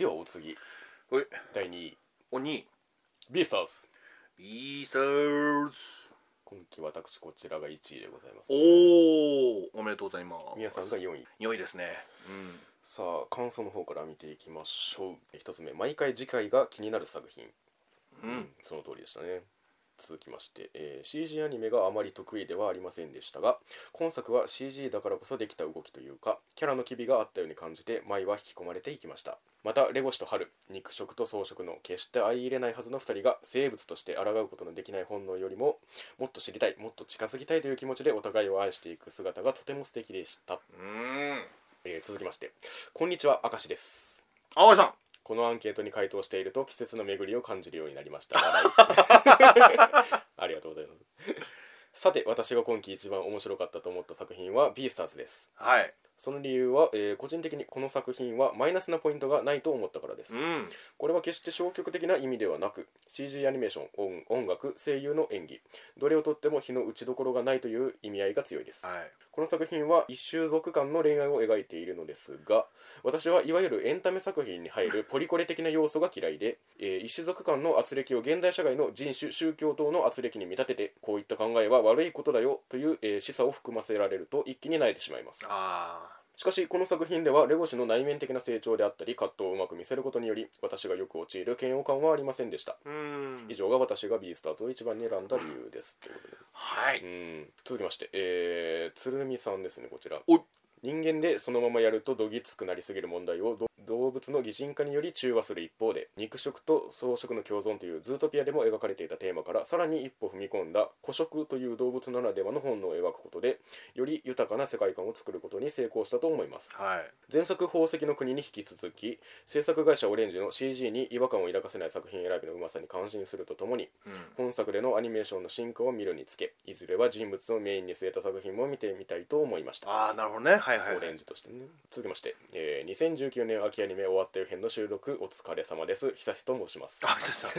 ではお次。おい。第2位。鬼ビースターズ。ビースターズ。今期私こちらが1位でございます。おおおめでとうございます。皆さんが4位。良いですね。さあ感想の方から見ていきましょう。一つ目。毎回次回が気になる作品。うん、うん、その通りでしたね続きまして、えー CG アニメがあまり得意ではありませんでしたが今作は CG だからこそできた動きというかキャラの機微があったように感じて舞は引き込まれていきました。またレゴシと春肉食と草食の決して相入れないはずの2人が生物として抗うことのできない本能よりももっと知りたいもっと近づきたいという気持ちでお互いを愛していく姿がとても素敵でした、うーん。えー続きましてこんにちは明石です。青井さんこのアンケートに回答していると季節の巡りを感じるようになりました。ありがとうございます。さて私が今季一番面白かったと思った作品は「ビースターズ」です。はい。その理由は、えー個人的にこの作品はマイナスなポイントがないと思ったからです、うん。これは決して消極的な意味ではなく CG アニメーション音音楽声優の演技どれをとっても日の打ちどころがないという意味合いが強いです。はい。この作品は一種族間の恋愛を描いているのですが私はいわゆるエンタメ作品に入る ポリコレ的な要素が嫌いで、えー一種族間の圧力を現代社会の人種宗教等の圧力に見立ててこういった考えは悪いことだよという、えー示唆を含ませられると一気に泣いてしまいます。あしかしこの作品ではレゴシの内面的な成長であったり葛藤をうまく見せることにより私がよく陥る嫌悪感はありませんでした。以上が私が B スターズを一番に選んだ理由です。ということで。はい。うん。続きまして、えー、鶴見さんですねこちら人間でそのままやるとどぎつくなりすぎる問題をど動物の擬人化により中和する一方で肉食と草食の共存というズートピアでも描かれていたテーマからさらに一歩踏み込んだ古食という動物ならではの本能を描くことでより豊かな世界観を作ることに成功したと思います。はい。前作宝石の国に引き続き制作会社オレンジの CG に違和感を抱かせない作品選びのうまさに感心するとともにうん。本作でのアニメーションの進化を見るにつけいずれは人物をメインに据えた作品も見てみたいと思いました。ああなるほどね。はいはいオレンジとしてね続きまして、えー2019年秋アニメ終わったよ編の収録お疲れ様です久しと申しますあ久しお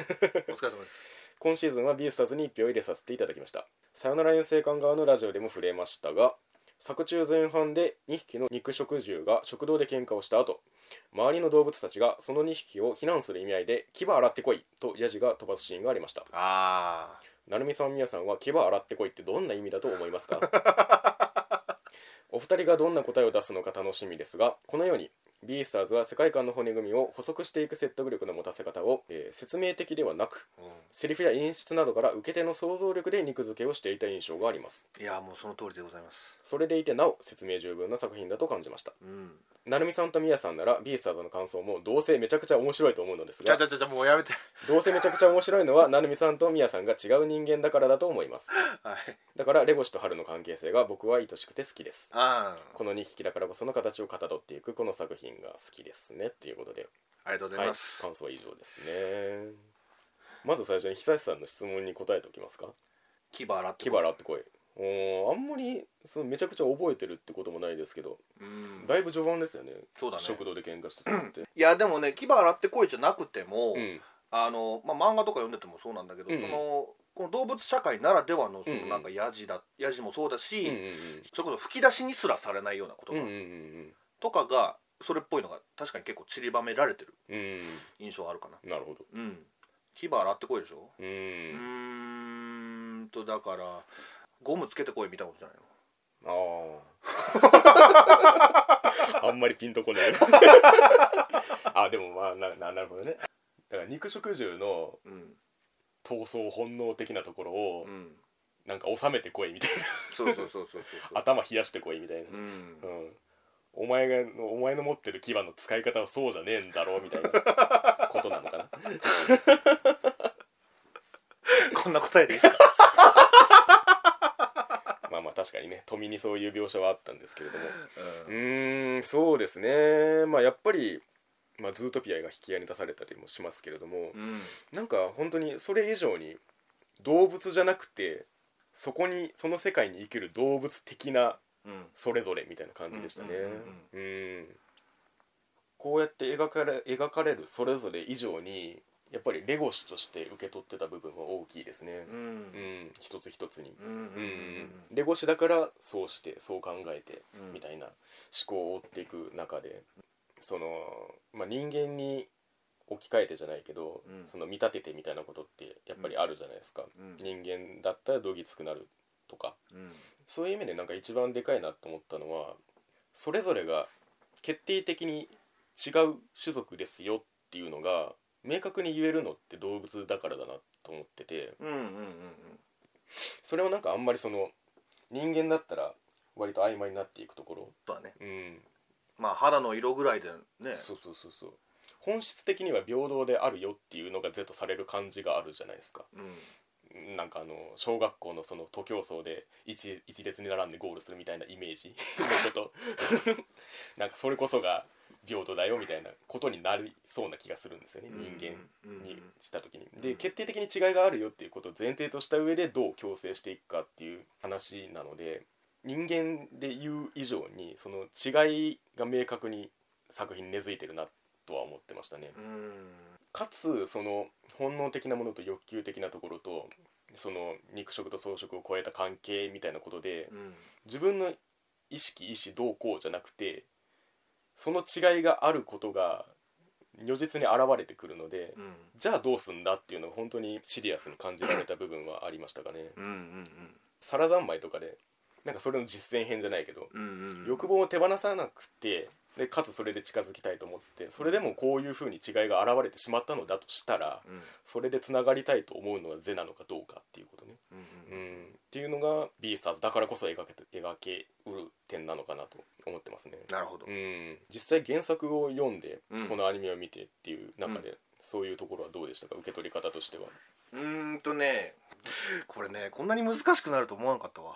疲れ様です今シーズンはビースターズに1票入れさせていただきましたさよなら遠征艦側のラジオでも触れましたが作中前半で2匹の肉食獣が食堂で喧嘩をした後周りの動物たちがその2匹を非難する意味合いで「牙洗ってこい!」とヤジが飛ばすシーンがありましたあ成美さんみやさんは牙洗ってこいってどんな意味だと思いますかお二人がどんな答えを出すのか楽しみですがこのようにビースターズは世界観の骨組みを補足していく説得力の持たせ方を、えー説明的ではなくセリフや演出などから受け手の想像力で肉付けをしていた印象があります。ん、いやもうその通りでございます。それでいてなお説明十分な作品だと感じました。うん。成美さんとみやさんならビースターズの感想もどうせめちゃくちゃ面白いと思うのですがじゃじゃじゃもうやめて。どうせめちゃくちゃ面白いのは成美さんとみやさんが違う人間だからだと思います。はい。だからレゴシと春の関係性が僕は愛しくて好きです。ああこの2匹だからこその形をかたどっていくこの作品が好きですねっていうことで。ありがとうござはいいます、感想は以上ですね。まず最初に久志さんの質問に答えておきますか。牙洗ってキバラって声。おーあんまりそのめちゃくちゃ覚えてるってこともないですけど。うん。だいぶ序盤ですよね。そうだね。食堂で喧嘩してたって。いやでもね牙洗ってこいじゃなくても、うん。あの、まあ、漫画とか読んでてもそうなんだけど、うんそのこの動物社会ならではのそうんうん。のなんかヤジだ、ヤジもそうだし、うんうんそれこそ吹き出しにすらされないような言葉うんうんうん。とかがそれっぽいのが確かに結構散りばめられてるうん。うん印象があるかな。なるほど。うん。牙洗ってこいでしょ？ううーんとだからゴムつけてこいみたいなことじゃないの？ああ あんまりピンとこない あでもまあなななるほどね。だから肉食獣のうん。闘争本能的なところをうん。なんか収めてこいみたいそうそうそうそうそう。な 頭冷やしてこいみたいな。うん。うんお前がお前の持ってる牙の使い方はそうじゃねえんだろうみたいな ことなのかな？こんな答えでいいです。か まあまあ確かにね富にそういう描写はあったんですけれども。ううんそうですね。まあやっぱり、まあ、ズートピアが引き合いに出されたりもしますけれども、うん。なんか本当にそれ以上に動物じゃなくてそこにその世界に生きる動物的なうんそれぞれみたいな感じでしたね。うんこうやって描かれ描かれるそれぞれ以上にやっぱりレゴシとして受け取ってた部分は大きいですね。うん。うん。一つ一つに。レゴシだからそうしてそう考えてうん。みたいな思考を追っていく中でその、まあ、人間に置き換えてじゃないけど、うん。その見立ててみたいなことってやっぱりあるじゃないですか、うん。人間だったらどぎつくなるとか。うんそういう意味でなんか一番でかいなと思ったのはそれぞれが決定的に違う種族ですよっていうのが明確に言えるのって動物だからだなと思ってて。うんうんうんそれはなんかあんまりその人間だったら割と曖昧になっていくところ。だね。うん。まあ肌の色ぐらいでね。そうそうそうそう。本質的には平等であるよっていうのが是とされる感じがあるじゃないですか。うんなんかあの小学校のその徒競走で一一列に並んでゴールするみたいなイメージのこと なんかそれこそが平等だよみたいなことになりそうな気がするんですよね人間にした時に。で決定的に違いがあるよっていうことを前提とした上でどう共生していくかっていう話なので人間で言う以上にその違いが明確に作品に根付いてるなとは思ってましたね。うんかつその本能的なものと欲求的なところとその肉食と草食を超えた関係みたいなことでうん。自分の意識意思どうこうじゃなくてその違いがあることが如実に現れてくるのでうん。じゃあどうすんだっていうのが本当にシリアスに感じられた部分はありましたかね。うんうん皿三昧とかでなんかそれの実践編じゃないけどうんうんうん。欲望を手放さなくてでかつそれで近づきたいと思ってそれでもこういうふうに違いが現れてしまったのだとしたらうん。それでつながりたいと思うのは是なのかどうかっていうことね、うんうんうん、っていうのがビースターズだからこそ描けて描けうる点なのかなと思ってますね、なるほど。うん、実際原作を読んでうん。このアニメを見てっていう中で、うそういうところはどうでしたか？受け取り方としては。うーんとねこれねこんなに難しくなると思わなかったわ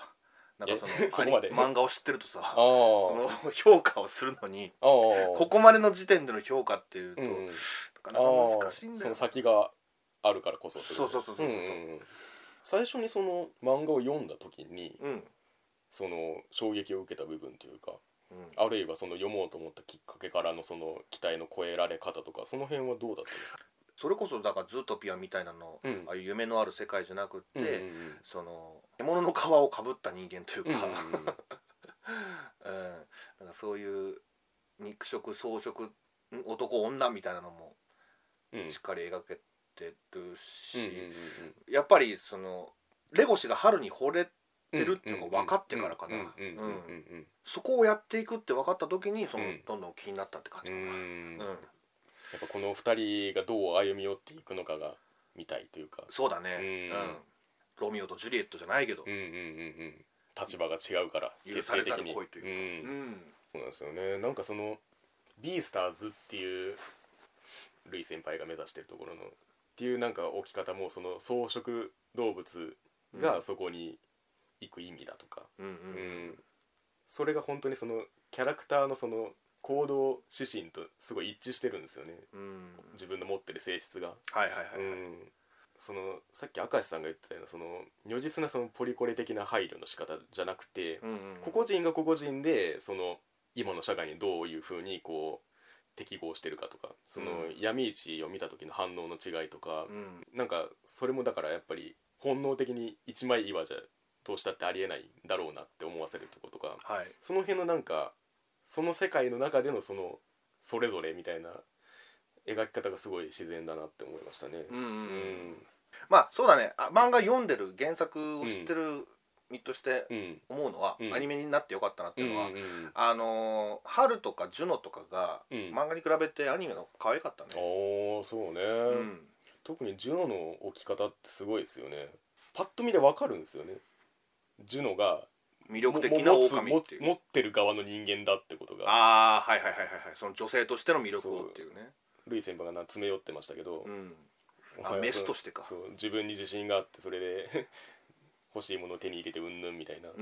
なんかそのえ そこまで？アニ漫画を知ってるとさその評価をするのにここまでの時点での評価っていうと、うん。なかなか難しいんだよその先があるからこそそうそうそうそうそう。うん。最初にその漫画を読んだ時にうん。その衝撃を受けた部分というかうん。あるいはその読もうと思ったきっかけからのその期待の超えられ方とかその辺はどうだったんですか？それこそだからズートピアみたいなの、うん。ああいう夢のある世界じゃなくって、うんうんその獲物の皮をかぶった人間というか、うんうんうん。うん。なんかそういう肉食草食ん男女みたいなのもうん。しっかり描けてるし、うんうんうんやっぱりそのレゴシが春に惚れてるっていうのが分かってからかな。うんうんうんうんそこをやっていくって分かった時にその、うん。どんどん気になったって感じうかな、ん。うんやっぱこの二人がどう歩み寄っていくのかが見たいというか。そうだね、うん。うん。ロミオとジュリエットじゃないけど。うん、うんうんうん。立場が違うから許されざる恋というか、うん。うん。そうなんですよね。なんかそのビースターズっていうルイ先輩が目指してるところのっていうなんか置き方もその草食動物がそこに行く意味だとか、うんうん。うん。それが本当にそのキャラクターのその行動指針とすごい一致してるんですよね。うん。自分の持ってる性質が。はいはいはい、うん。そのさっき明石さんが言ってたようなその如実なそのポリコレ的な配慮の仕方じゃなくて、うんうん個々人が個々人でその今の社会にどういうふうにこう適合してるかとかそのうん。闇市を見た時の反応の違いとか、うん。なんかそれもだからやっぱり本能的に一枚岩じゃどうしたってありえないんだろうなって思わせるとことかはい。その辺のなんかその世界の中でのそのそれぞれみたいな描き方がすごい自然だなって思いましたね。うんまあそうだね。あ漫画読んでる原作を知ってる身としてうん。思うのは、うん。アニメになってよかったなっていうのは、うんうんうん。あのー春とかジュノとかが、うん。漫画に比べてアニメの可愛かったね。おーそうね、うん。特にジュノの置き方ってすごいですよね。パッと見でわかるんですよね。ジュノが魅力的な狼っていう。も持ってる側の人間だってことが。ああはいはいはいはいはい。その女性としての魅力をっていうね。ルイ先輩がな詰め寄ってましたけど、うん。あメスとしてか。そう自分に自信があってそれで 欲しいものを手に入れてうんぬんみたいな、っ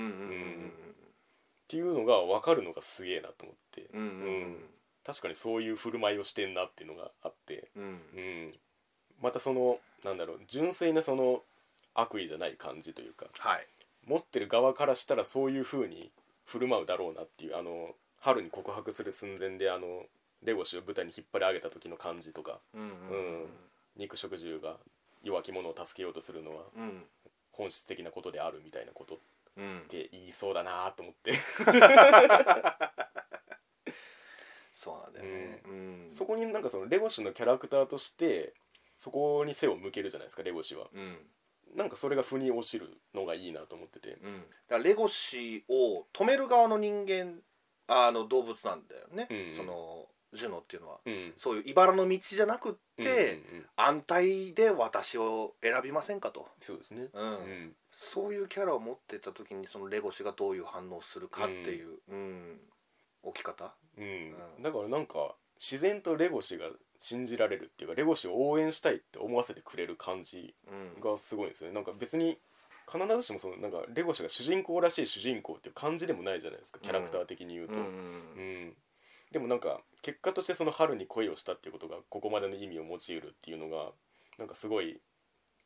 ていうのが分かるのがすげえなと思って、うんうんうん。確かにそういう振る舞いをしてんなっていうのがあって、うんうん。うん、またそのなんだろう純粋なその悪意じゃない感じというか。はい持ってる側からしたらそういう風に振る舞うだろうなっていうあの春に告白する寸前であのレゴシを舞台に引っ張り上げた時の感じとかうん肉食獣が弱き者を助けようとするのはうん。本質的なことであるみたいなことっうん。て言いそうだなと思って。そうなんだよね。うん。そこになんかそのレゴシのキャラクターとしてそこに背を向けるじゃないですかレゴシは。うんなんかそれが腑に落ちるのがいいなと思ってて。うん。だからレゴシを止める側の人間あの動物なんだよね、うん。そのジュノっていうのは。うん。そういう茨の道じゃなくって、うんうんうん。安泰で私を選びませんかと、そうですね。うん。うん。そういうキャラを持ってた時にそのレゴシがどういう反応をするかっていう、うん。置き方？うん。うん。だからなんか自然とレゴシが信じられるっていうかレゴシを応援したいって思わせてくれる感じうん。がすごいんですよね。なんか別に必ずしもそのなんかレゴシが主人公らしい主人公っていう感じでもないじゃないですかキャラクター的に言うと、うんうんでもなんか結果としてその春に恋をしたっていうことがここまでの意味を持ちうるっていうのがなんかすごい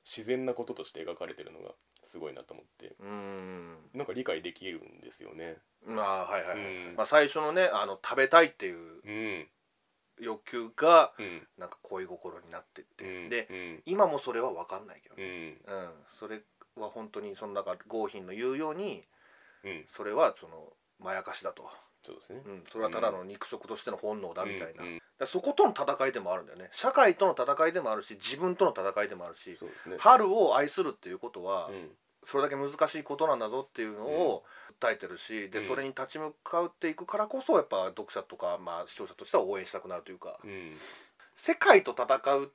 自然なこととして描かれてるのがすごいなと思って。うんなんか理解できるんですよね。まあはいはいはい、うん。まあ、最初のねあの食べたいっていううん欲求がうん。なんか恋心になってって、うん。でうん。今もそれは分かんないけどうね、ん。うん。それは本当にその中郷品の言うようにうん。それはそのまやかしだと、そうですね。うん、それはただの肉食としての本能だみたいな、うん。うん。だからそことの戦いでもあるんだよね。社会との戦いでもあるし自分との戦いでもあるし。そうですね。春を愛するっていうことは、うん。それだけ難しいことなんだぞっていうのを訴えてるし、でうん。それに立ち向かっていくからこそやっぱ読者とか、まあ、視聴者としては応援したくなるというか、うん。世界と戦うっ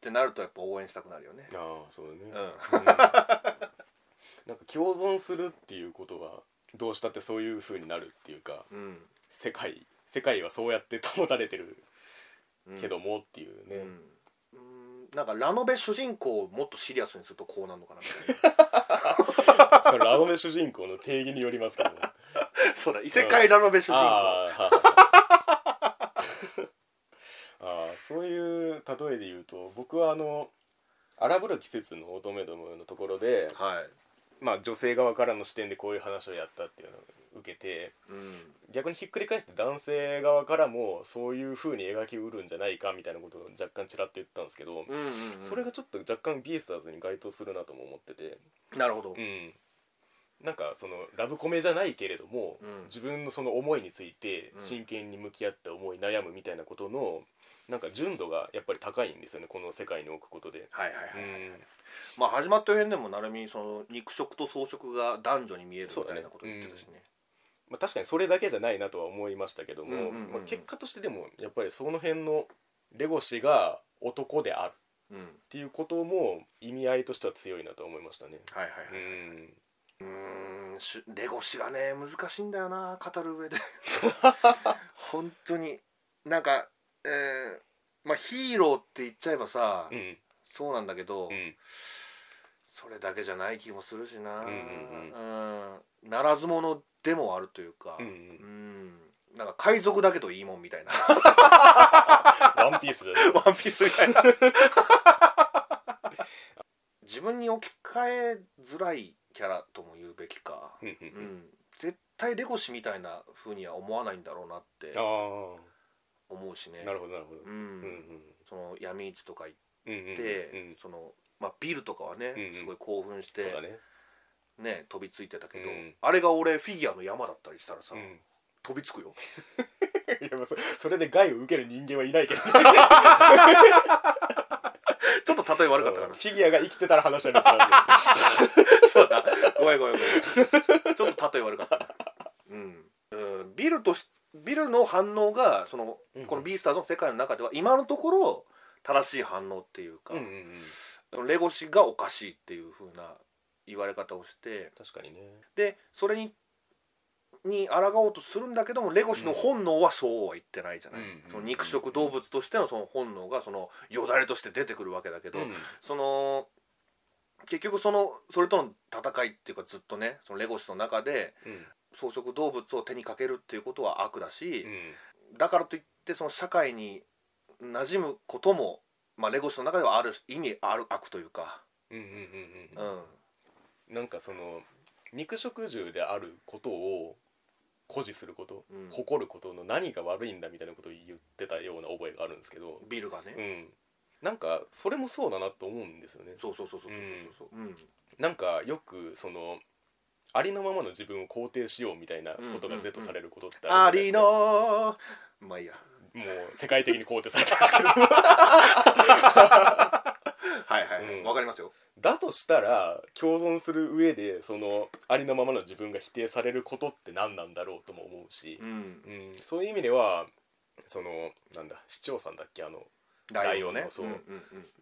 てなるとやっぱ応援したくなるよね。ああそうだね、うん。うん。なんか共存するっていうことはどうしたってそういう風になるっていうかうん。世界世界はそうやって保たれてるうん。けどもっていうね、うん。うん。なんかラノベ主人公をもっとシリアスにするとこうなるのかなみたい それラノベ主人公の定義によりますけどね。なそうだ異世界ラノベ主人公、あーはあ ーそういう例えで言うと僕はあの荒ぶる季節の乙女どものところで、はい。まあ、女性側からの視点でこういう話をやったっていうのを受けてうん。逆にひっくり返して男性側からもそういう風に描きうるんじゃないかみたいなことを若干ちらっと言ったんですけど、うんうんうん。それがちょっと若干ビースターズに該当するなとも思ってて、なるほど、うん、なんかそのラブコメじゃないけれども、うん。自分のその思いについてうん。真剣に向き合って思い悩むみたいなことのなんか純度がやっぱり高いんですよねこの世界に置くことで。はいはいはい、うん。まあ始まった辺でもなるみその肉食と草食が男女に見えるみたいなこと言ってたしねまあ、確かにそれだけじゃないなとは思いましたけども、まあ、結果としてでもやっぱりその辺のレゴシが男であるうんっていうことも意味合いとしては強いなと思いましたね。はいはいはいうん。レゴシがね難しいんだよな語る上で。本当に。なんか、えーまあヒーローって言っちゃえばさ、うん。そうなんだけど、うんそれだけじゃない気もするしな、うんうんうん。ならず者でもあるというか、うんうん。うん。なんか海賊だけどいいもんみたいな。ワンピースじゃない。ワンピースみたいな。自分に置き換えづらいキャラとも言うべきか、うんうんううん。ん、絶対レゴシみたいな風には思わないんだろうなって。あ思うしね。あなるほどなるほど。う、うんん。その闇市とか行っうんうんうんて、うん。そのまあ、ビルとかはね、うんうん。すごい興奮してそうだね。ね飛びついてたけど、うん。あれが俺フィギュアの山だったりしたらさ、うん。飛びつくよ。いやまあそそれで害を受ける人間はいないけど。ちょっと例え悪かったかな。フィギュアが生きてたら話したりするわ そうだ。ごめんごめんごめん。ちょっと例え悪かったな。うん、うん、ビルとしビルの反応がその、うん。このビースターズの世界の中では今のところ正しい反応っていレゴシがおかしいっていう風な言われ方をして確かにね。でそれにに抗おうとするんだけどもレゴシの本能はそうは言ってないじゃない、うん。その肉食動物としてのその本能がそのよだれとして出てくるわけだけど、うん。その結局そのそれとの戦いっていうかずっとねそのレゴシの中でうん。草食動物を手にかけるっていうことは悪だしう、ん。だからといってその社会に馴染むことも、まあ、レゴシの中ではある意味ある悪というか、うんうんうんううん。ん。なんかその肉食獣であることを誇示すること、うん。誇ることの何が悪いんだみたいなことを言ってたような覚えがあるんですけど、ビルがね、うん、なんかそれもそうだなと思うんですよね。そうそうそうそうそうそうそう、う。ん。なんかよくそのありのままの自分を肯定しようみたいなことが是とされることってありるじゃないですか。のまあいいや。もう世界的に肯定されたんですけど はいはいうんわ、かりますよ。だとしたら共存する上でそのありのままの自分が否定されることって何なんだろうとも思うしう、ん。うん、そういう意味ではそのなんだ市長さんだっけあのライオンね。ライオンのそう。うんうん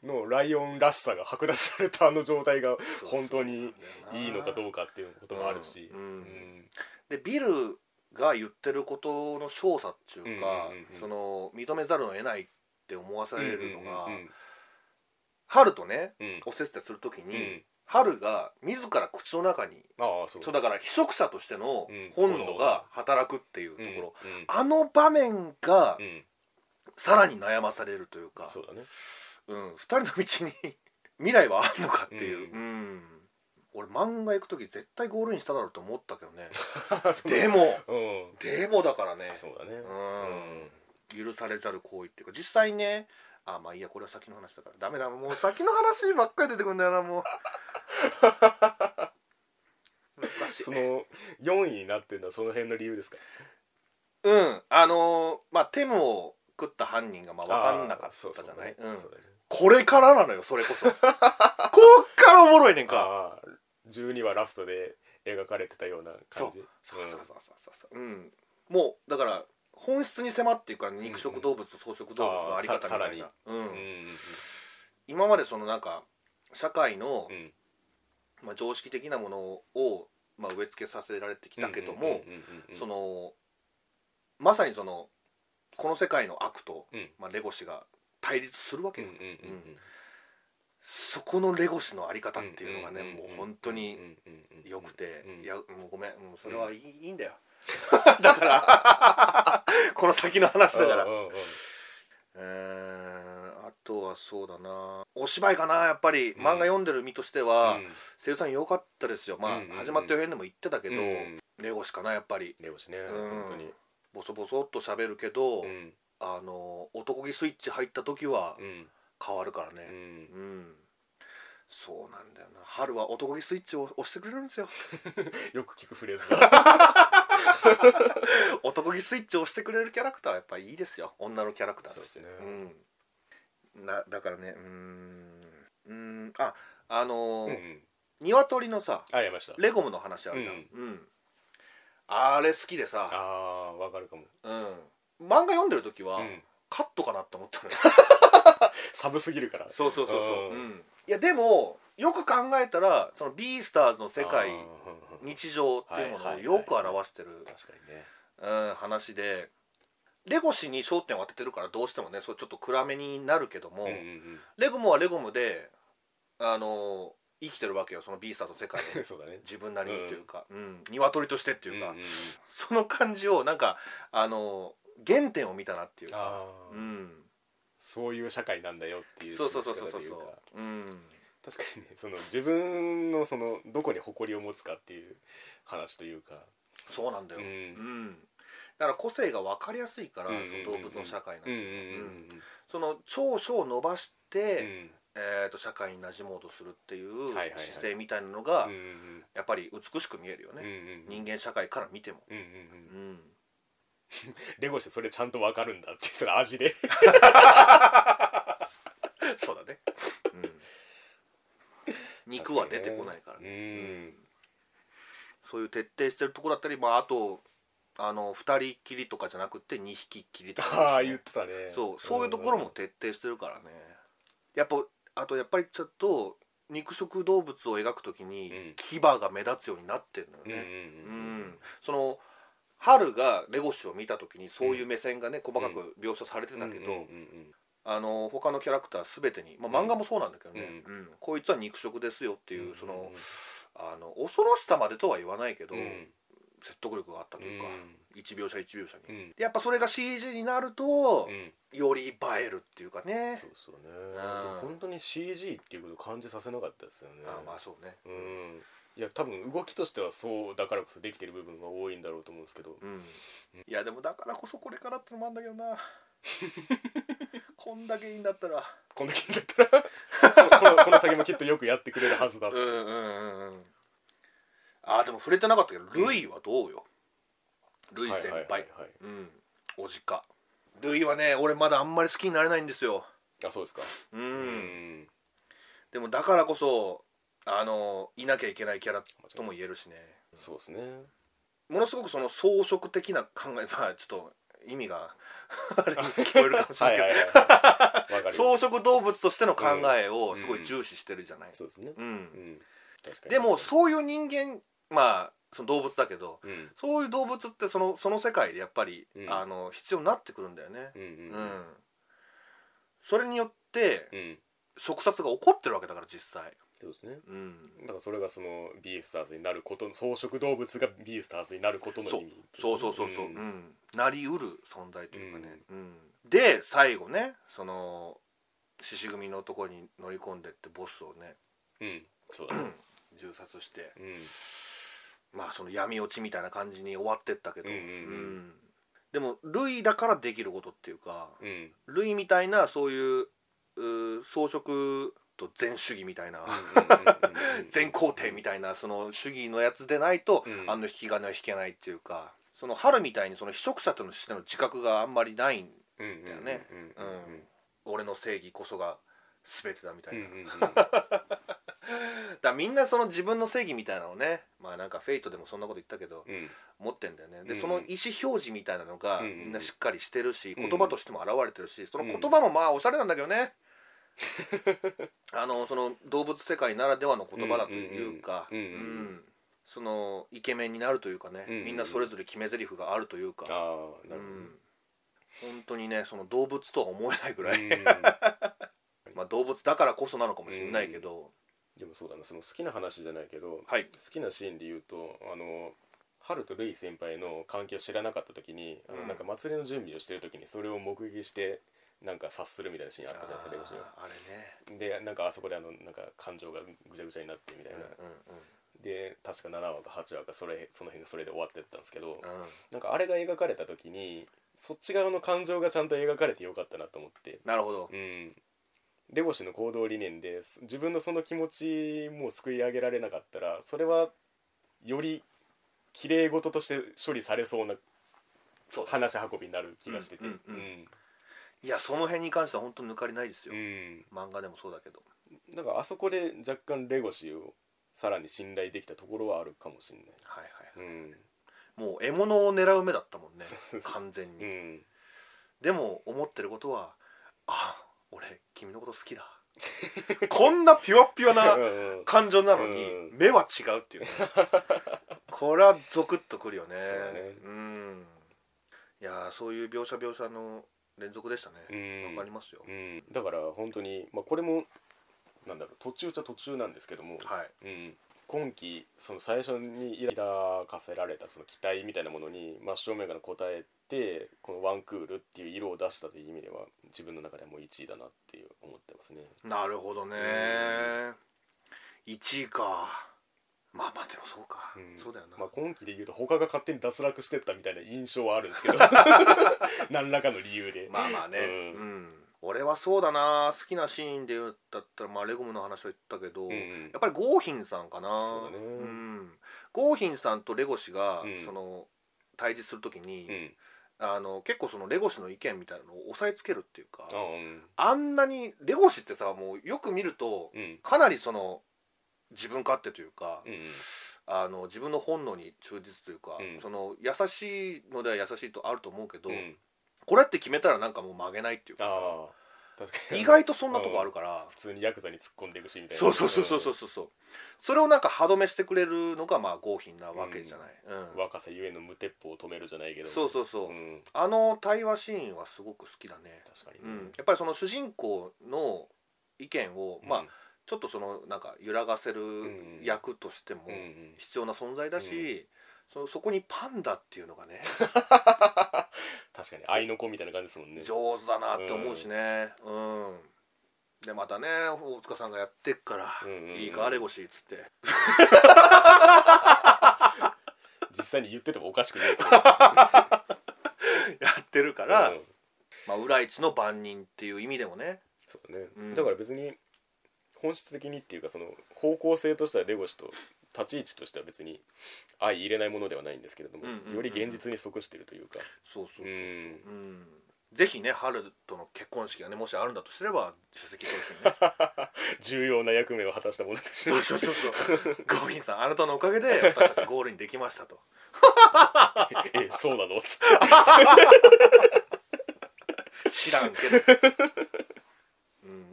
うん。のライオンらしさが剥奪されたあの状態がそう本当にいいのかどうかっていうこともあるし、うん。うん。うん。でビルが言ってることの少佐っていうか、うんうんうんうん。その認めざるを得ないって思わされるのが、春とねおせつてする時に、うん。春が自ら口の中にああそう。そうだから非職者としてのうん。本能が働くっていうとうんころ、うんあの場面がうん。さらに悩まされるというか、そうだね。うん、二人の道に 未来はあるのかっていう、ううん。俺漫画行く時絶対ゴールインしただろうと思ったけどね。でも。うん。でもだからね。そうだね。うん許されざる行為っていうか実際ねあまあいいやこれは先の話だから。ダメだ。もう先の話ばっかり出てくるんだよなもう。難しいその4位になってるのはその辺の理由ですか？うん。あのーまあテムを食った犯人がまあ分かんなかったじゃない？これからなのよそれこそ。こっからおもろいねんか。ああ12話ラストで描かれてたような感じ。そう。そうそうそうそうそう。うん。もうだから本質に迫っていくから肉食動物と草食動物のあり方みたいな、うん今までそのなんか社会のう、んまあ、常識的なものを、まあ、植え付けさせられてきたけども、そのまさにそのこの世界の悪と、うん。まあ、レゴシが対立するわけよ、そこのレゴシのあり方っていうのがね、んんんんもう本当にうんうんうん良くて、うん。いやもうごめん。もうそれはいい,、いいんだよ だから。この先の話だから。うんうんうん。えーあとはそうだな。お芝居かなやっぱり、うん。漫画読んでる身としては、うん。声優さん良かったですよ。まあ、うんうんうん。始まった予編でも言ってたけど、うんレゴシかなやっぱり。レオシねうん。本当に。ボソボソっと喋るけど、うん。あの男気スイッチ入った時はうん。変わるからうねん。うん、そうなんだよな。春は男気スイッチを押してくれるんですよ。よく聞くフレーズだ。男気スイッチを押してくれるキャラクターはやっぱりいいですよ。女のキャラクターとして。そうですうん。なだからねうーん。うーん。ああのーうんうん。鶏のさありました。レゴムの話あるじゃん、うん。あれ好きでさ、ああわかるかも。うん、漫画読んでる時は、うんカットかなって思ったのよ。サブすぎるから。そうそうそうそう、うん。うん。いやでもよく考えたらそのビースターズの世界日常っていうものをよく表してる、確かにね。うん、話でレゴシに焦点を当ててるからどうしてもねそうちょっと暗めになるけども、うんうんレゴムはレゴムであの生きてるわけよそのビースターズの世界でうんそうだね。自分なりにっていうか、うん。鶏としてっていうか、んんん。その感じをなんかあの原点を見たなっていうか、うん、そういう社会なんだよっていうそうそうそうそう。そううん。確かにねその自分のそのどこに誇りを持つかっていう話というか。そうなんだよ、ううん。んだから個性が分かりやすいから、その動物の社会なんて、うんうんうんその長所を伸ばして、うん。えー、と社会に馴染もうとするっていう姿勢みたいなのが、やっぱり美しく見えるよね、うん。人間社会から見ても、うんうんうん。うん、レゴしてそれちゃんとわかるんだってそれ味で。そうだね、うん、肉は出てこないからね。うん。そういう徹底してるところだったり、まあ、あとあの2人きりとかじゃなくて2匹きりとかああもあ言ってたね。そうそういうところも徹底してるからね。やっぱあとやっぱりちょっと肉食動物を描くときにうん。牙が目立つようになってるのようんうんね、ううん春がレゴシを見た時にそういう目線がね、細かく描写されてたけど、うんうんうんあの他のキャラクター全てに、まあ、漫画もそうなんだけどね、ううん。こいつは肉食ですよっていう、うんそのあの恐ろしさまでとは言わないけど、うん。説得力があったというか、1描写1描写に、うん。やっぱそれが CG になるとう、ん。より映えるっていうかね。そうそうね。んでも本当に CG っていうことを感じさせなかったですよね。あまあそうね。うんいや多分動きとしてはそうだからこそできてる部分が多いんだろうと思うんですけど。うん。いやでもだからこそこれからってのもあるんだけどな。こんだけいいんだったら。こんだけだったら このこの先もきっとよくやってくれるはずだうんうんうんうん。あでも触れてなかったけどルイはどうよ？ルイ先輩。うん。おじか。ルイはね俺まだあんまり好きになれないんですよ。あそうですか。うん、うん。でもだからこそあのいなきゃいけないキャラとも言えるしね。そうですね。ものすごくその装飾的な考え まあちょっと意味が あれに 聞こえるかもしれないけど、はいはい草食動物としての考えをすごい重視してるじゃない、そうですね。うん。でもそういう人間まあその動物だけどうん。そういう動物ってそのその世界でやっぱり、うん。あの必要になってくるんだよね。うんううん、ん。それによってうん。食殺が起こってるわけだから実際そうですね。うん。だからそれがそのビースターズになること草食動物がビースターズになることの意味そうそうそうそう、うん。ん。なりうる存在というかね、うん。で最後ねその獅子組のところに乗り込んでってボスをねうん。そうだね。銃殺してうん。まあその闇落ちみたいな感じに終わってったけど、うんうんうん。でもルイだからできることっていうかうん。ルイみたいなそういううー装飾と全主義みたいな、全皇帝みたいなその主義のやつでないと、うん。あの引き金は引けないっていうかその春みたいにその被食者としての自覚があんまりないんだよね。うん俺の正義こそが全てだみたいな、だからみんなその自分の正義みたいなのをねまあなんかフェイトでもそんなこと言ったけど、持ってんだよね。で、うん。その意思表示みたいなのがうんみんなしっかりしてるし、うん。言葉としても現れてるしその言葉もまあおしゃれなんだけどね、あのその動物世界ならではの言葉だというかうんうんうんうんそのイケメンになるというかね、うんうんうん。みんなそれぞれ決め台詞があるというか、あなるん。本当にねその動物とは思えないぐほどらい、うん。まあ動物だからこそなのかもしれないけど、でもそうだなその好きな話じゃないけどはい。好きなシーンで言うとあの春とルイ先輩の関係を知らなかった時にあのうん。なんか祭りの準備をしてる時にそれを目撃してなんか察するみたいなシーンあったじゃないですかレゴシあれね。でなんかあそこであのなんか感情がぐちゃぐちゃになってみたいな、うんで確か7話か8話かそれその辺がそれで終わってったんですけど、うん。うんなんかあれが描かれた時にそっち側の感情がちゃんと描かれてよかったなと思って。なるほど。うん。レゴシの行動理念です自分のその気持ちもすくい上げられなかったらそれはより綺麗事として処理されそうな話し運びになる気がしてて。うんうん。うんいやその辺に関しては本当抜かりないですよ、うん。漫画でもそうだけど。だからあそこで若干レゴシをさらに信頼できたところはあるかもしれない。はいはいうん。もう獲物を狙う目だったもんねそうそうそう。完全に、うん。でも思ってることはあ俺君のこと好きだ。こんなピュアピュアなうん感情なのに、うん。目は違うっていうね。これはゾクッとくるよね。そうだね。ん。いやーそういう描写描写の連続でしたね。うん。わかりますよ、うん、だから本当に、まあ、これもなんだろう途中っちゃ途中なんですけども、はい。うん、今期その最初に抱かせられたその期待みたいなものに真正面から応えてこのワンクールっていう色を出したという意味では自分の中ではもう1位だなっていう思ってますね。なるほどね。1位かまあまあでもそうか、うん。そうだよな、まあ、今期で言うと他が勝手に脱落してったみたいな印象はあるんですけど。何らかの理由で。まあまあね、ううん。ん俺はそうだな。好きなシーンで言うんだったら、まあ、レゴムの話は言ったけど、うんうん。やっぱりゴーヒンさんかな。そうだね。ん、ゴーヒンさんとレゴ氏が、うん。その対峙するときに、うん。あの結構そのレゴ氏の意見みたいなのを押さえつけるっていうか、あうん。あんなにレゴ氏ってさもうよく見ると、うん。かなりその自分勝手というか、うんあの自分の本能に忠実というか、うん。その優しいのでは優しいとあると思うけど、うん。これって決めたらなんかもう曲げないっていうかさ意外とそんなとこあるから、普通にヤクザに突っ込んでいくしみたいな。そうそうそうそうそうそうそう。それをなんか歯止めしてくれるのがまあ豪品なわけじゃない、うん。若さゆえの無鉄砲を止めるじゃないけど。そうそうそう、ん、あの対話シーンはすごく好きだね、確かにね、うん、やっぱりその主人公の意見を、まあうんちょっとそのなんか揺らがせるん役としてもうんうん。必要な存在だし、そそこにパンダっていうのがね 確かに 愛の子みたいな感じですもんね。上手だなって思うしね。うん、でまたね大塚さんがやってっから「うんうんうん。いいかあれごし」っつって。実際に言っててもおかしくないやってるから、うん。まあ、裏一の番人っていう意味でもね。そうだね、うん。だから別に本質的にっていうかその方向性としてはレゴシと立ち位置としては別に相入れないものではないんですけれども、より現実に即してるというか。そうそうそうそう、うぜひね春との結婚式がねもしあるんだとすれば出席してほしいね。重要な役目を果たしたものとして。そうそうそうそう。ゴーギンさんあなたのおかげで私たちゴールにできましたと。えそうなの？つって。知らんけど、うん、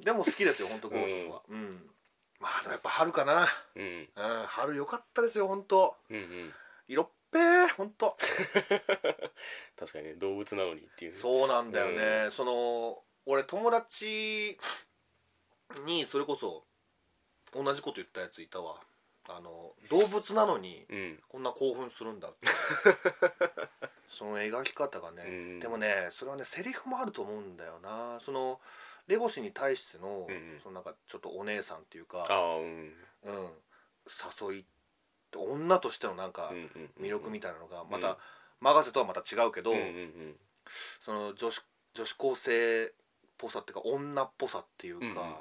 でも好きですよ本当ゴーギンは。うん、まあでもやっぱ春かな、うん。うん、春良かったですよ本当。うんうん。色っぺー本当。確かにね動物なのにっていうね。そうなんだよね、その俺友達にそれこそ同じこと言ったやついたわ。あの動物なのにうん。こんな興奮するんだって。その描き方がね、うん。でもねそれはねセリフもあると思うんだよな。そのレゴシに対しての,、そのなんかちょっとお姉さんっていうか、うん。うん、誘い女としてのなんか魅力みたいなのがまうん。た、マガセとはまた違うけど、その女子女子高生っぽさっていうか女っぽさっていうか、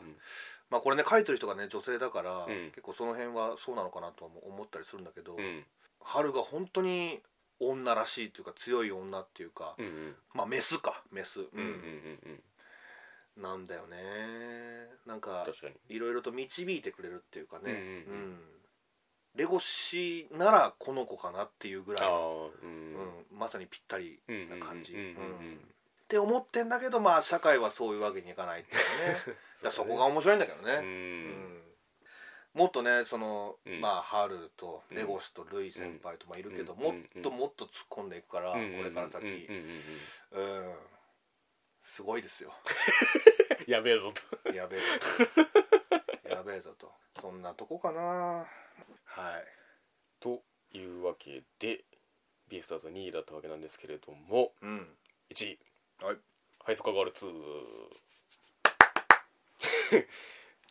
まあこれね書いてる人がね女性だから、うん。結構その辺はそうなのかなとは思ったりするんだけど、うん春が本当に女らしいっていうか強い女っていうか、まあメスかメス、うんなんだよね。なんか確かに。いろいろと導いてくれるっていうかね、うんうんうん。レゴシならこの子かなっていうぐらい。の、うんうん。まさにぴったりな感じ、うんうんうんうんうん。うん。って思ってんだけどまあ社会はそういうわけにいかないっていうね。だからそこが面白いんだけどね、うん。うん。もっとねその、うん。まあ春とレゴシとルイ先輩とまあいるけど、うん。もっともっと突っ込んでいくから、うんうんこれから先、うんうんうん。うんすごいですよ。やべえぞと。やべえぞと。やべえぞと。そんなとこかな。はい。というわけでビースターズは2位だったわけなんですけれどもうん。1位。はい。ハイソカガール2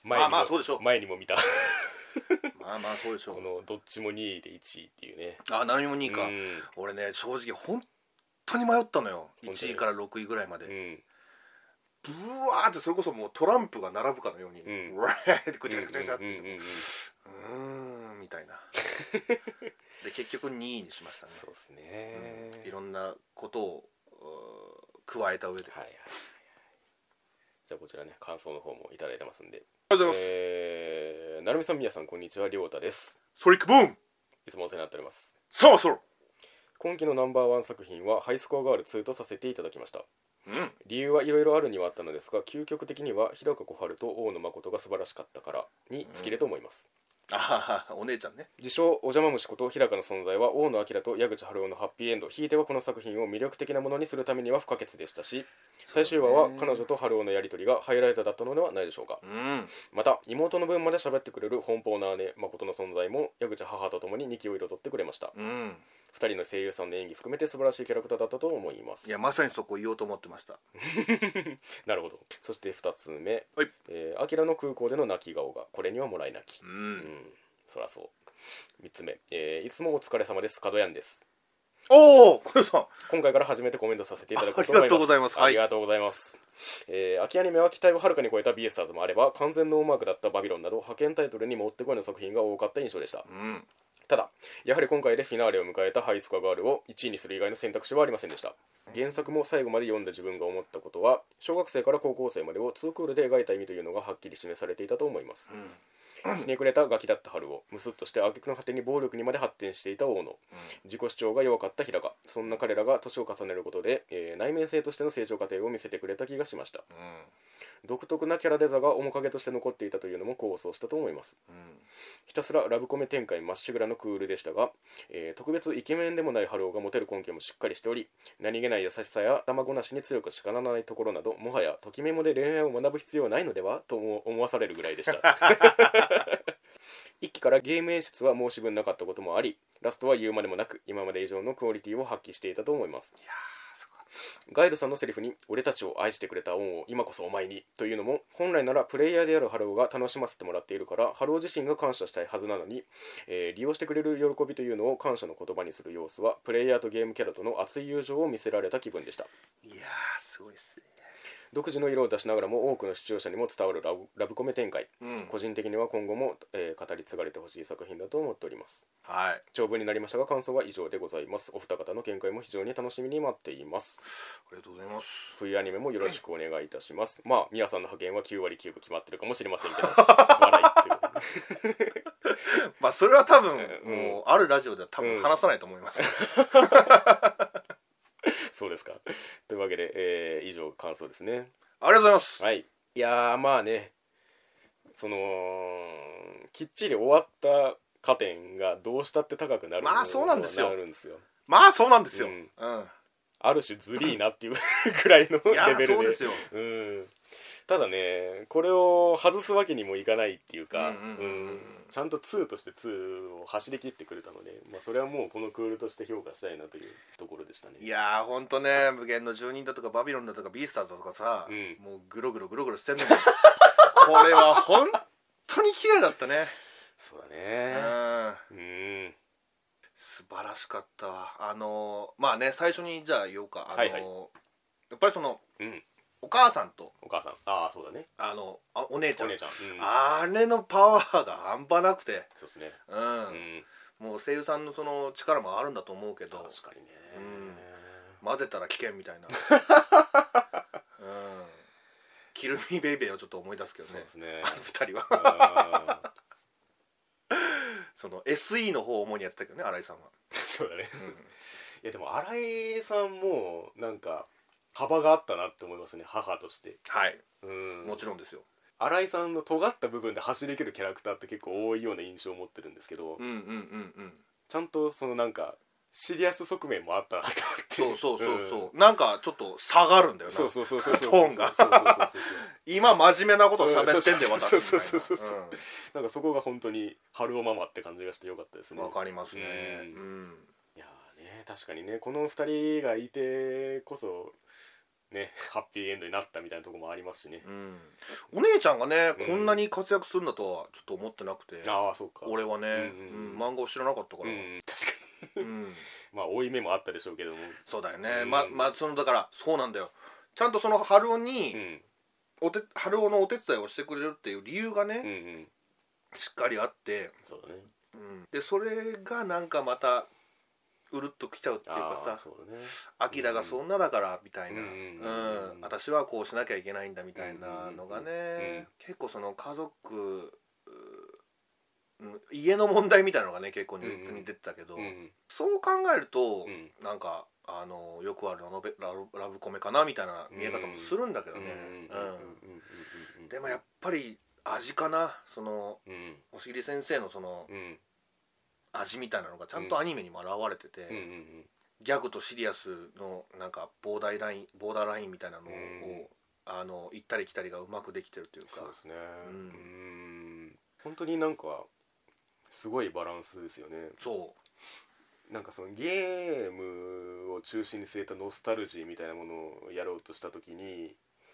前にもまあまあそうでしょう。前にも見た。まあまあそうでしょう。このどっちも2位で1位っていうね。あ何も2位か、うん。俺ね正直本当に迷ったのよ。本当に。1位から6位ぐらいまで、うん。ブワーってそれこそもうトランプが並ぶかのように、うん。うわーってぐちゃぐちゃぐちゃって。うんうんうんうん。うーんみたいな。で結局2位にしましたね。そうですね。いろんなことを加えた上で、はいはいはい。じゃあこちらね感想の方もいただいてますんで。ありがとうございます、えー、なるみさんみやさんこんにちは。りょうたです。ソリックブーム。いつもお世話になっております。そろそろ今期のナンバーワン作品はハイスコアガール2とさせていただきました。うん。理由はいろいろあるにはあったのですが究極的には日高小春と大野誠が素晴らしかったからに尽きると思います、あははお姉ちゃんね。自称お邪魔虫こと日高の存在は大野明と矢口春夫のハッピーエンド。ひいてはこの作品を魅力的なものにするためには不可欠でしたし最終話は彼女と春夫のやり取りがハイライトだったのではないでしょうか。うん。また妹の分まで喋ってくれる奔放な姉誠の存在も矢口母と共に2期を彩ってくれました。うん2人の声優さんの演技含めて素晴らしいキャラクターだったと思います。いやまさにそこ言おうと思ってました。なるほど。そして2つ目。はい。えー、アキラの空港での泣き顔がこれにはもらい泣き。ううんんそらそう。3つ目、えーいつもお疲れ様です。角やんですおおこれさ今回から初めてコメントさせていただくと思います。ありがとうございます。はい。ありがとうございます、えー秋アニメは期待をはるかに超えた b スターズもあれば完全ノーマークだったバビロンなど派遣タイトルにもってこいの作品が多かった印象でした。うんただやはり今回でフィナーレを迎えたハイスコアガールを1位にする以外の選択肢はありませんでした。原作も最後まで読んだ自分が思ったことは小学生から高校生までを2クールで描いた意味というのがはっきり示されていたと思います。ひねくれたガキだった春をムスッとして挙句の果てに暴力にまで発展していた大野自己主張が弱かった日高そんな彼らが年を重ねることで、えー内面性としての成長過程を見せてくれた気がしました。独特なキャラデザが面影として残っていたというのも構想したと思います。うん。ひたすらラブコメ展開まっしぐらのクールでしたが、えー特別イケメンでもない春男がモテる根拠もしっかりしており何気ない優しさや卵なしに強くしかならないところなどもはやときメモで恋愛を学ぶ必要はないのではと思思わされるぐらいでした 一期からゲーム演出は申し分なかったこともありラストは言うまでもなく今まで以上のクオリティを発揮していたと思います。いやーすごい。ガイルさんのセリフに「俺たちを愛してくれた恩を今こそお前に」というのも本来ならプレイヤーであるハルオが楽しませてもらっているからハルオ自身が感謝したいはずなのに、えー利用してくれる喜びというのを感謝の言葉にする様子はプレイヤーとゲームキャラとの熱い友情を見せられた気分でした。いやーすごいっすね独自の色を出しながらも多くの視聴者にも伝わるラブラブコメ展開、うん。個人的には今後も、えー語り継がれてほしい作品だと思っております。はい。長文になりましたが感想は以上でございます。お二方の見解も非常に楽しみに待っています。ありがとうございます。冬アニメもよろしくお願いいたします。まあ宮さんの派遣は9割9分決まってるかもしれませんけど 笑いって まあそれは多分うん。もうあるラジオでは多うん。分話さないと思います そうですか。というわけで、えー以上感想ですね。ありがとうございます。はい。いやーまあね。そのきっちり終わった加点がどうしたって高くなるまあそうなんですよ。まあそうなんですよ。ううんんある種ずりーなっていう くらいのいやレベルで。そうですよ。うん。ただねこれを外すわけにもいかないっていうかうんうんうんうんうん。ちゃんと2として2を走り切ってくれたので、まあ、それはもうこのクールとして評価したいなというところでしたね。いやーほんとね無限の住人だとかバビロンだとかビースターズだとかさ、うん。もうグログログログロしてんのに。これは本当に綺麗だったね。そうだうねん。うん素晴らしかった。わあのまあね最初にじゃあ言おうか。あの、はいはい。やっぱりそのうん。お母さんと。お母さん。ああそうだね。あのあお姉ちゃん。お姉ちゃん、うん、あれのパワーが半端なくて。そうですね。うん、うん。もう声優さんのその力もあるんだと思うけど。確かにね。うん。混ぜたら危険みたいな。うん。キルミーベイベーをちょっと思い出すけどね。そうですね。あの二人は。あその SE の方を主にやってたけどね新井さんは、ー そうだね。うん。いやでも新井さんもなんか幅があったなって思いますね母として。はい。うん。もちろんですよ。新井さんの尖った部分で走りきるキャラクターって結構多いような印象を持ってるんですけど、うんうんうんうん。ちゃんとそのなんかシリアス側面もあったなと思って。そうそうそうそう、なんかちょっと下がるんだよな。そうそうそうそうそうトーンが。そうそうそうそう今真面目なことを喋ってんでうん私そうそうそうそう。ななんかそこが本当に春尾ママって感じがしてよかったですね。うんわかりますね。ううん。んいやーね確かにねこの二人がいてこそねハッピーエンドになったみたいなところもありますしね。うん。お姉ちゃんがね、うん。こんなに活躍するんだとはちょっと思ってなくて。ああそうか。俺はね、うんうんうん。漫画を知らなかったから、うん確かに。うんまあ多い目もあったでしょうけども。そうだよね、うん。ままあそのだからそうなんだよ。ちゃんとその春尾うに、んおて春尾のお手伝いをしてくれるっていう理由がうんうね、ん。しっかりあって、そうだね。うん。でそれがなんかまたうるっときちゃうっていうかああさそうだね。がそんなだからみたいな、ううんんうん私はこうしなきゃいけないんだみたいなのがね、結構その家族家の問題みたいなのがね結構如実に出てたけど、うんそう考えると、うん。なんかあのよくあるラノベラブラブコメかなみたいな見え方もするんだけどね、うんうんうんうんでもやっぱり味かなそのうん。おしり先生のそのうん。うん味みたいなのがちゃんとアニメにも表れてて、うんうんギャグとシリアスのなんかボーダーラインボーダーラインみたいなのを、うんあの行ったり来たりがうまくできてるというか。そうですね。うん。うん。本当になんかすごいバランスですよね。そなんかそのゲームを中心に据えたノスタルジーみたいなものをやろうとした時に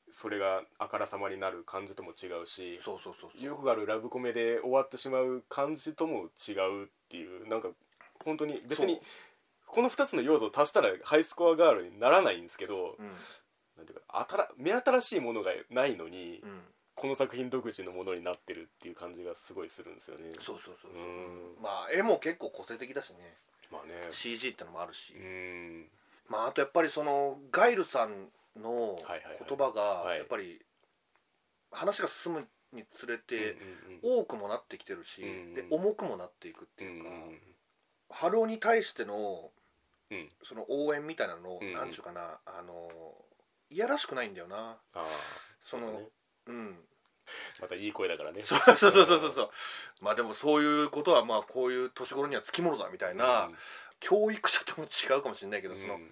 それがあからさまになる感じとも違うしうそうそうそうそう。よくあるラブコメで終わってしまう感じとも違うっていうなんか本当に別にこの2つの要素を足したらハイスコアガールにならないんですけど、うん。なんていうかあたら目新しいものがないのに、うんこの作品独自のものになってるっていう感じがすごいするんですよね。そうそうそうそう。うん。まあ絵も結構個性的だしね。まあね。CG ってのもあるし、うん。まああとやっぱりそのガイルさんの言葉はいがやっぱり話が進むにつれてうんうん多くもなってきてるし、うんで重くもなっていくっていうか、うん春尾に対してのうん。その応援みたいなのを、うんなんちゅうかなあのいやらしくないんだよな。そのうん。またいい声だからね。そうそうそうそうそうまあでもそういうことはまあこういう年頃にはつきものだみたいな、うん。教育者とも違うかもしれないけど、その。う ん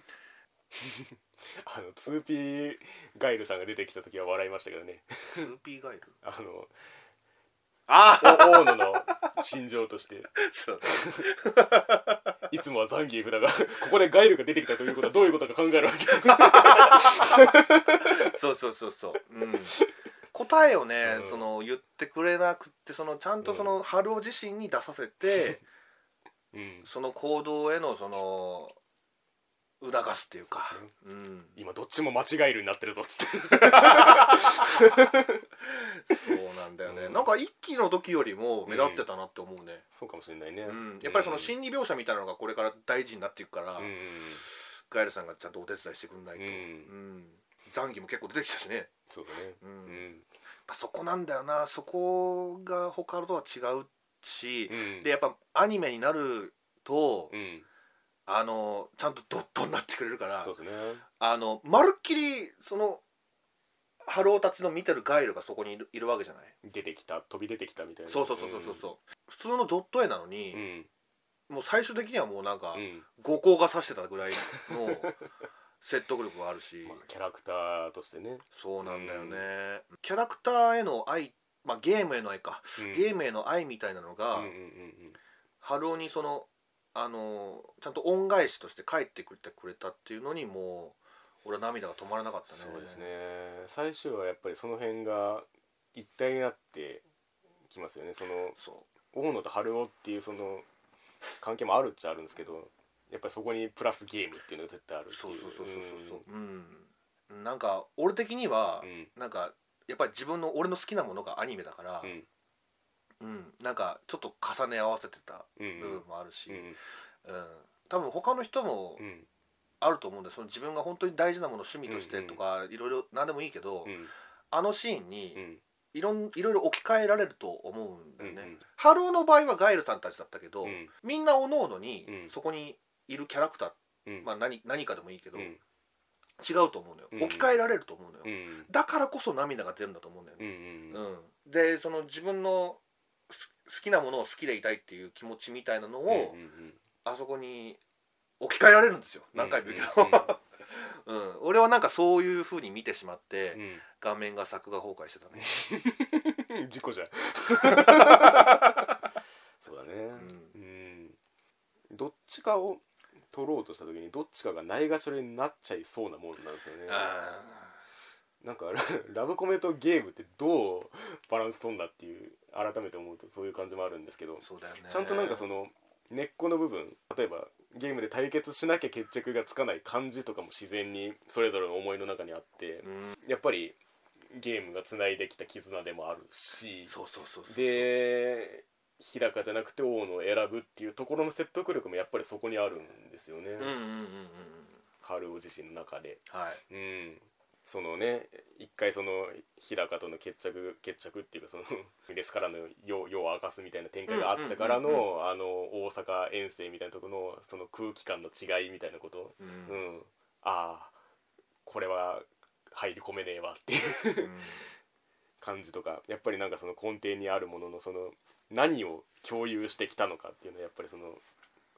あの 2P ガイルさんが出てきた時は笑いましたけどね。2P ガイル？あのあ大野の心情として。そう。いつもはザンギエフだがここでガイルが出てきたということはどういうことか考えろみたいなそうそうそうそう、うん、答えをね、うん。その言ってくれなくってそのちゃんとその春尾自身に出させて、うん。その行動へのその促すっていうか。そうん。今どっちも間違えるになってるぞっつって。そうなんだよね、うん。なんか一期の時よりも目立ってたなって思うね、そうかもしれないね、うん。やっぱりその心理描写みたいなのがこれから大事になっていくから、うん。ガエルさんがちゃんとお手伝いしてくんないと、うん。うん。残機も結構出てきたしね、そうだね。うんうんそこなんだよな。そこが他とは違うし、うん。でやっぱアニメになると、うん。あのちゃんとドットになってくれるからそうですね。あのまるっきりそのハルオたちの見てるガイルがそこにいるわけじゃない？出てきた飛び出てきたみたいな。そうそうそうそうそうそう。普通のドット絵なのにう、ん。もう最終的にはもうなんか、うん。後光が差してたぐらいの 説得力があるし、まあキャラクターとしてね。そうなんだよね、キャラクターへの愛、まあ、ゲームへの愛か、うん。ゲームへの愛みたいなのが、うんうんうんハルオにそのあのちゃんと恩返しとして帰ってくれてくれたっていうのにもう俺は涙が止まらなかったね。そうですね。最終はやっぱりその辺が一体になってきますよね。そのそ大野と春夫っていうその関係もあるっちゃあるんですけどやっぱりそこにプラスゲームっていうのが絶対あるっていう。うそうそうそうそうそう。うん、なんか俺的には、うん。なんかやっぱり自分の俺の好きなものがアニメだからう、ん。うん。なんかちょっと重ね合わせてたうん。部分もあるし、ううん。ん多分他の人もうん。あると思うんでその自分が本当に大事なもの趣味としてとか、いろいろ何でもいいけど、うん。あのシーンにうん。いろんいろいろ置き換えられると思うんだよね。うんハルオの場合はガイルさんたちだったけど、うん。みんなおのおのにうん。そこにいるキャラクター、うん。まあ、何何かでもいいけど、うん。違うと思うのよ、うん。置き換えられると思うのよ、うん。だからこそ涙が出るんだと思うんだようんうね、ん。うん。でその自分のす好きなものを好きでいたいっていう気持ちみたいなのを、うんうんあそこに置き換えられるんですよ。何回も言うけど、うん 俺はなんかそういう風に見てしまって、うん。うん顔面が作画崩壊してたね。う ん事故じゃん。そうだね。うん。どっちかを取ろうとした時にどっちかがないがしろになっちゃいそうなもんなんですよね。あなんかラ ラブコメとゲームってどうバランス取んだっていう改めて思うとそういう感じもあるんですけどちゃんとなんかその根っこの部分例えばゲームで対決しなきゃ決着がつかない感じとかも自然にそれぞれの思いの中にあってうん。やっぱりゲームがつないできた絆でもあるしで日高じゃなくて大野を選ぶっていうところの説得力もやっぱりそこにあるんですよね、うんうんうんうんうん。春尾自身の中で。はい。うん。そのね一回その日高との決着決着っていうかその レスからの世世を明かすみたいな展開があったからうんうんうんのあの大阪遠征みたいなところのその空気感の違いみたいなこと。ううんん。ああこれは入り込めねえわっていう。うん。感じとかやっぱりなんかその根底にあるもののその何を共有してきたのかっていうのはやっぱりその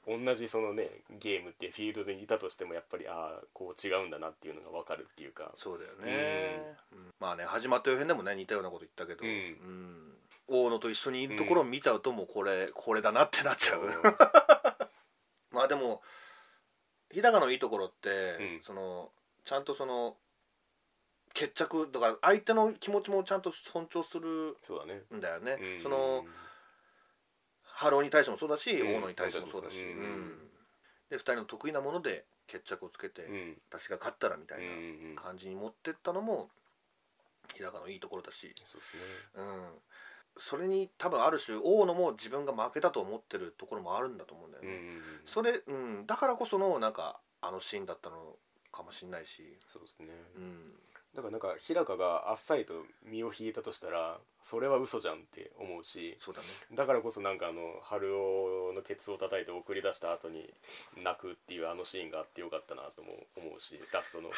同じそのねゲームっていうフィールドにいたとしてもやっぱりああこう違うんだなっていうのが分かるっていうか。そうだよね、うん。まあね始まった予編でもね似たようなこと言ったけど、うん。うん。大野と一緒にいるところを見ちゃうともうこれ、これだなってなっちゃう。まあでも日高のいいところって、うん。そのちゃんとその決着だから相手の気持ちもちゃんと尊重するそうだね。んだよね、うん。そのハルオに対してもそうだし、うん。大野に対してもそうだし、うん。うん。で2人の得意なもので決着をつけて、うん。私が勝ったらみたいうんな感じに持ってったのも日高のいいところだし、そうですね。うん、それに多分ある種大野も自分が負けたと思ってるところもあるんだと思うんだよね、それ、うん、だからこそのなんかあのシーンだったのかもしれないし、そうですね。うん、だからなんか日高があっさりと身を引いたとしたらそれは嘘じゃんって思うしそうだね。だからこそなんかあの春雄のケツを叩いて送り出した後に泣くっていうあのシーンがあってよかったなとも思うしラストの。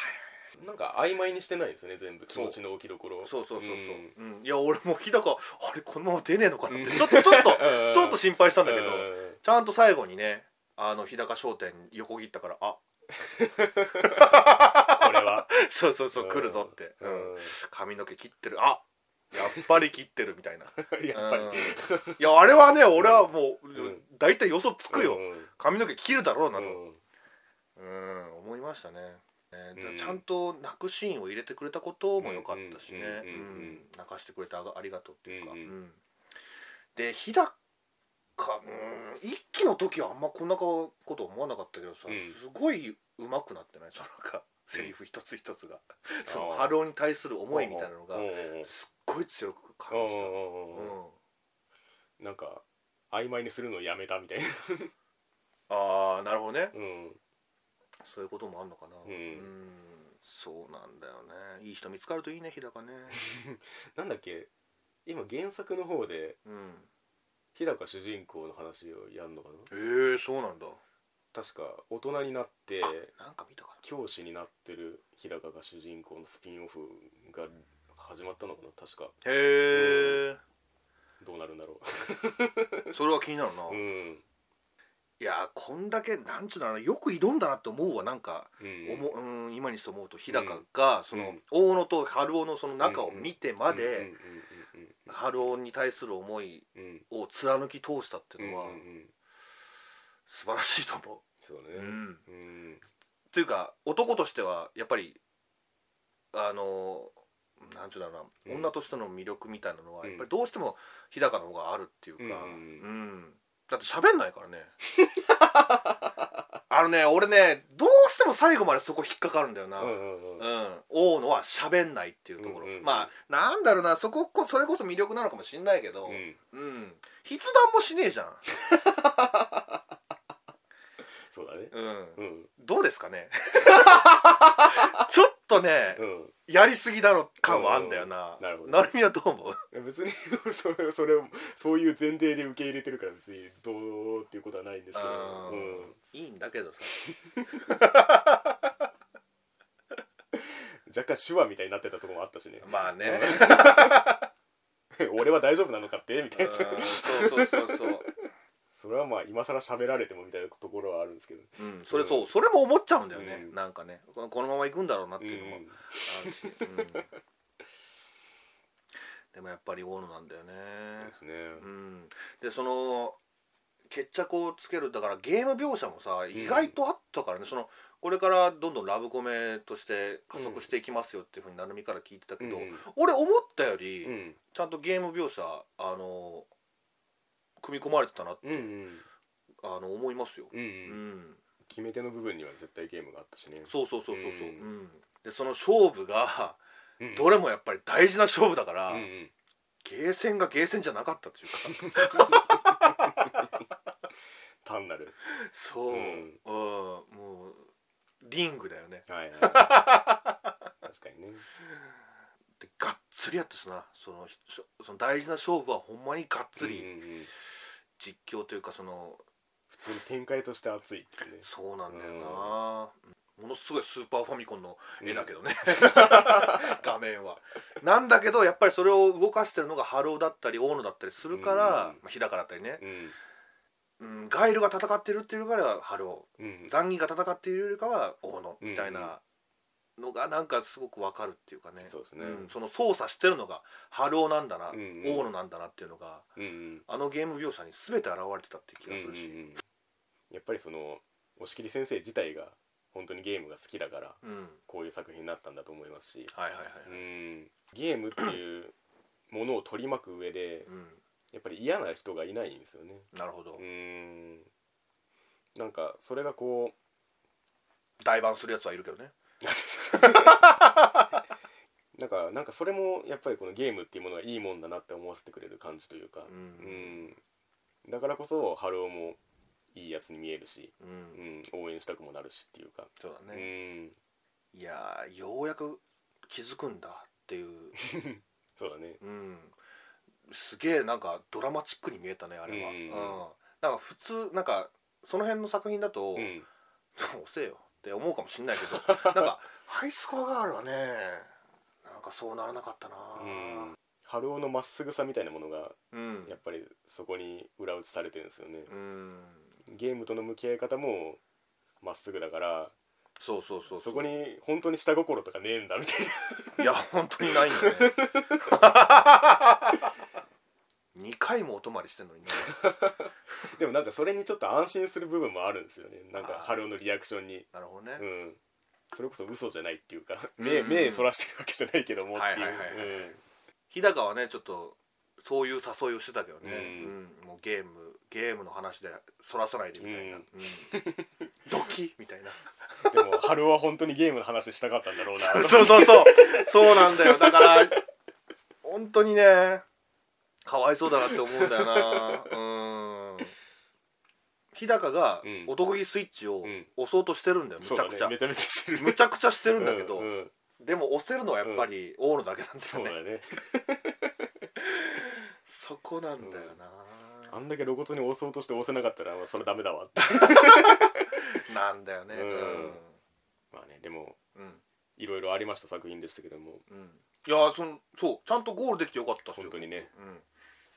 なんか曖昧にしてないですね全部。気持ちの置きどころ。そうそうそうそう、んうん。いや俺も日高あれこのまま出ねえのかなって ちょっとちょっとちょっと心配したんだけど、うん。ちゃんと最後にねあの日高商店横切ったからあこ れは。そうそうそううん来るぞって、ううん。ん。髪の毛切ってる。あやっぱり切ってるみたいな。やっぱり。うん。いやあれはね俺はもう、ん。大体予想つくよ、うん。髪の毛切るだろうなと、うん。うん思いましたね。ねうん。ちゃんと泣くシーンを入れてくれたことも良かったしね。泣かしてくれてあありがとうっていうか、うん。うん。うんで日高かうん一期の時はあんまこんなこと思わなかったけどさ、うん。すごい上手くなってない？そのなんかセリフ一つ一つが、そのあーハローに対する思いみたいなのがすっごい強く感じた、うんなんか曖昧にするのをやめたみたいな。ああなるほどね。うん。そういうこともあんのかな。うん。そうなんだよね。いい人見つかるといいね日高ね。なんだっけ？今原作の方でうん。日高主人公の話をやるのかな？ええそうなんだ確か大人になってなんか見たか教師になってる日高が主人公のスピンオフが始まったのかな確か。なへえ、どうなるんだろ それは気になるな、ううん。いやこんだけなんちゅうのよく挑んだなって思うわ。なんか、うん。思ううん今にして思うと日高が、その、うん。大野と春雄のその仲を見てまで、うん春雄に対する思いうん。うんうんを貫き通したってうんいうのは、うんうん素晴らしいと思そうね。う、うん。うん。っていうか男としてはやっぱりあのなんちゅうだろうな、うん。女としての魅力みたいなのはうん。やっぱりどうしても日高の方があるっていうか、うん。うん。だって喋んないからね。あのね俺ねどうしても最後までそこ引っかかるんだよな、うんうんうん。うん、大野は喋んないっていうところ、うんうんうん。まあなんだろうな。そここそれこそ魅力なのかもしんないけど、うん。うん、筆談もしねえじゃん、そうだね。うん。うん。どうですかね？ちょっとね、うん。やりすぎだろ感はあんだよな、うん。なるほどなるみはどう思う？別に それそれをそういう前提で受け入れてるから別にどうっていうことはないんですけど。うん。いいんだけどさ。若干手話みたいになってたところもあったしね。まあね、俺は大丈夫なのかって？みたいな。うんそうそうそうそう、それはまあ今更喋られてもみたいなところはあるんですけどうん、それそう。それも思っちゃうんだよね、うん。なんかね。このまま行くんだろうなってうんいうのもあるし、うん。でもやっぱり大野なんだよね。そうですね。うん、でその決着をつけるだからゲーム描写もさ意外とあったからね、そのこれからどんどんラブコメとして加速していきますよっていうふうに成海から聞いてたけど、うん。俺思ったより、うん。ちゃんとゲーム描写あの組み込まれてたなって、うんうん。あの思いますよ、うんううん。ん決め手の部分には絶対ゲームがあったしね。そうそうそうそう。そう、うん。うん。でその勝負がうん。どれもやっぱり大事な勝負だから、うんうん。ゲーセンがゲーセンじゃなかったっていうか。単なる。そう、ううん。んもうリングだよね。はいはい。確かにねでがっつりやったしな。そのその大事な勝負はほんまにがっつり実況というかその普通に展開として熱いっていうね。そうなんだよな、ものすごいスーパーファミコンの絵だけどね、画面は。なんだけどやっぱりそれを動かしてるのがハルオだったり大野だったりするから、うんまあ、日高だったりね、うん。うん、ガイルが戦ってるっていうよりかはハルオうんザンギが戦っているよりかは大野みたいなのがなんかすごくわかるっていうかね。そうですね。ん。その操作してるのがハルオなんだな、うんうん。大野なんだなっていうのがうんうん。あのゲーム描写に全て現れてたっていう気がするし、うんうんうん。やっぱりその押切先生自体が本当にゲームが好きだからうん。こういう作品になったんだと思いますし、はいはいはい、うん、ゲームっていうものを取り巻く上でうん、やっぱり嫌な人がいないんですよね。なるほど、うん。なんかそれがこう台パンするやつはいるけどね なんかなんかそれもやっぱりこのゲームっていうものがいいもんだなって思わせてくれる感じというか、うん。うん。だからこそハルオもいいやつに見えるし、うん。うん、応援したくもなるしっていうか、そうだうね、ん、いやーようやく気づくんだっていう、そうだね。うん、すげえなんかドラマチックに見えたねあれは、うん。うん。なんか普通なんかその辺の作品だと、うん。遅えよって思うかもしんないけど なんかハイスコアガールはねなんかそうならなかったな。うん。ハルオのまっすぐさみたいなものがうん。やっぱりそこに裏打ちされてるんですよね。うん。ゲームとの向き合い方もまっすぐだからそうそうそうそこに本当に下心とかねえんだみたいな。いや本当にないんだね。2 回もお泊まりしてんのにね。でもなんかそれにちょっと安心する部分もあるんですよね。なんかあー。ハルオのリアクションに。なるほどね、うん。それこそ嘘じゃないっていうか。うん。目目そらしてるわけじゃないけどもっていう。日高はねちょっとそういう誘いをしてたけどね、ううん。んもうゲームゲームの話でそらさないでみたいな、うん。うん。ドキみたいな。でもハルオは本当にゲームの話したかったんだろうな。そうそうそう。そうなんだよ。だから本当にねかわいそうだなって思うんだよな。うん。日高がうん。男気スイッチをうん。押そうとしてるんだよ、むちゃくちゃ、だねめちゃめちゃしてる。むちゃくちゃしてるんだけど、うん。うん。でも押せるのはやっぱり大野だけなんですよね、そうだよね。そこなんだよな、あんだけ露骨に押そうとして押せなかったらまあそれダメだわ。っ てなんだよね。うん。うん。まあねでもうん。いろいろありました作品でしたけども。うん。いやそのそうちゃんとゴールできてよかったっすよ。本当にね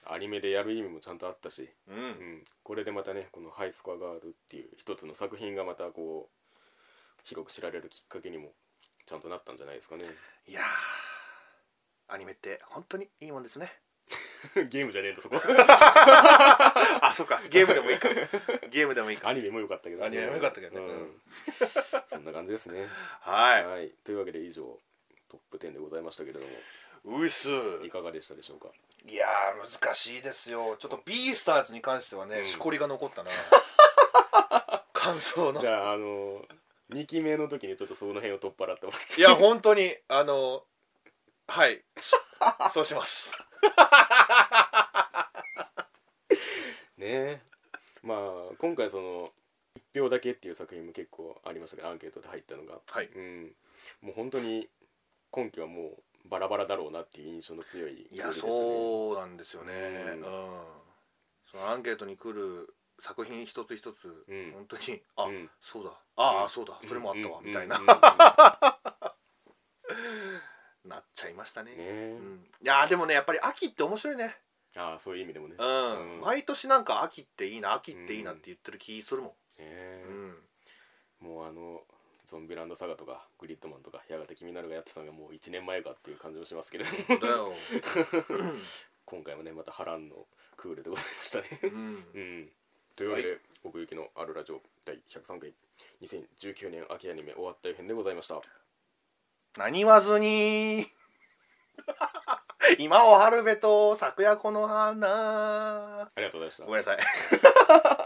アニメでやる意味もちゃんとあったし、うん、これでまたねこの「ハイスコアガール」っていう一つの作品がまたこう広く知られるきっかけにもちゃんとなったんじゃないですかね。いやーアニメって本当にいいもんですね。ゲームじゃねえんだそこ。あそっか。ゲームでもいいか。ゲームでもいいか。アニメも良かったけど、アニメも良かったけどね。うん。うん。そんな感じですね。はい、はい、というわけで以上トップ10でございましたけれども。ういっす。いかがでしたでしょうか？いやー難しいですよ。ちょっとビースターズに関してはね、うん。しこりが残ったな。感想の。じゃああの2期目の時にちょっとその辺を取っ払ってもらって。いや本当にあのはい。そうします。ね。まあ今回その1票だけっていう作品も結構ありましたけどアンケートで入ったのが、はい。うん、もう本当に今期はもうバラバラだろうなっていう印象の強いいやそうなんですよね。ううん。ん、そのアンケートに来る作品一つ一つ、うん。本当にあ、うん。そうだ。ああ、うん。そうだ。それもあったわ、みたいな、なっちゃいましたね。ね。うん、いやーでもねやっぱり秋って面白いね。ああそういう意味でもね。うん、うん。毎年なんか秋っていいな秋っていいなって言ってる気するもん、ね。うん。もうあのゾンビランドサガとかグリッドマンとかやがて君なるがやってたのがもう1年前かっていう感じもしますけれども。今回もねまた波乱のクールでございましたね。うん。うん。というわけで、奥行きのあるラジオ第103回2019年秋アニメ終わったよ編でございました。何言わずに。今を春べと昨夜この花。ありがとうございました。ごめんなさい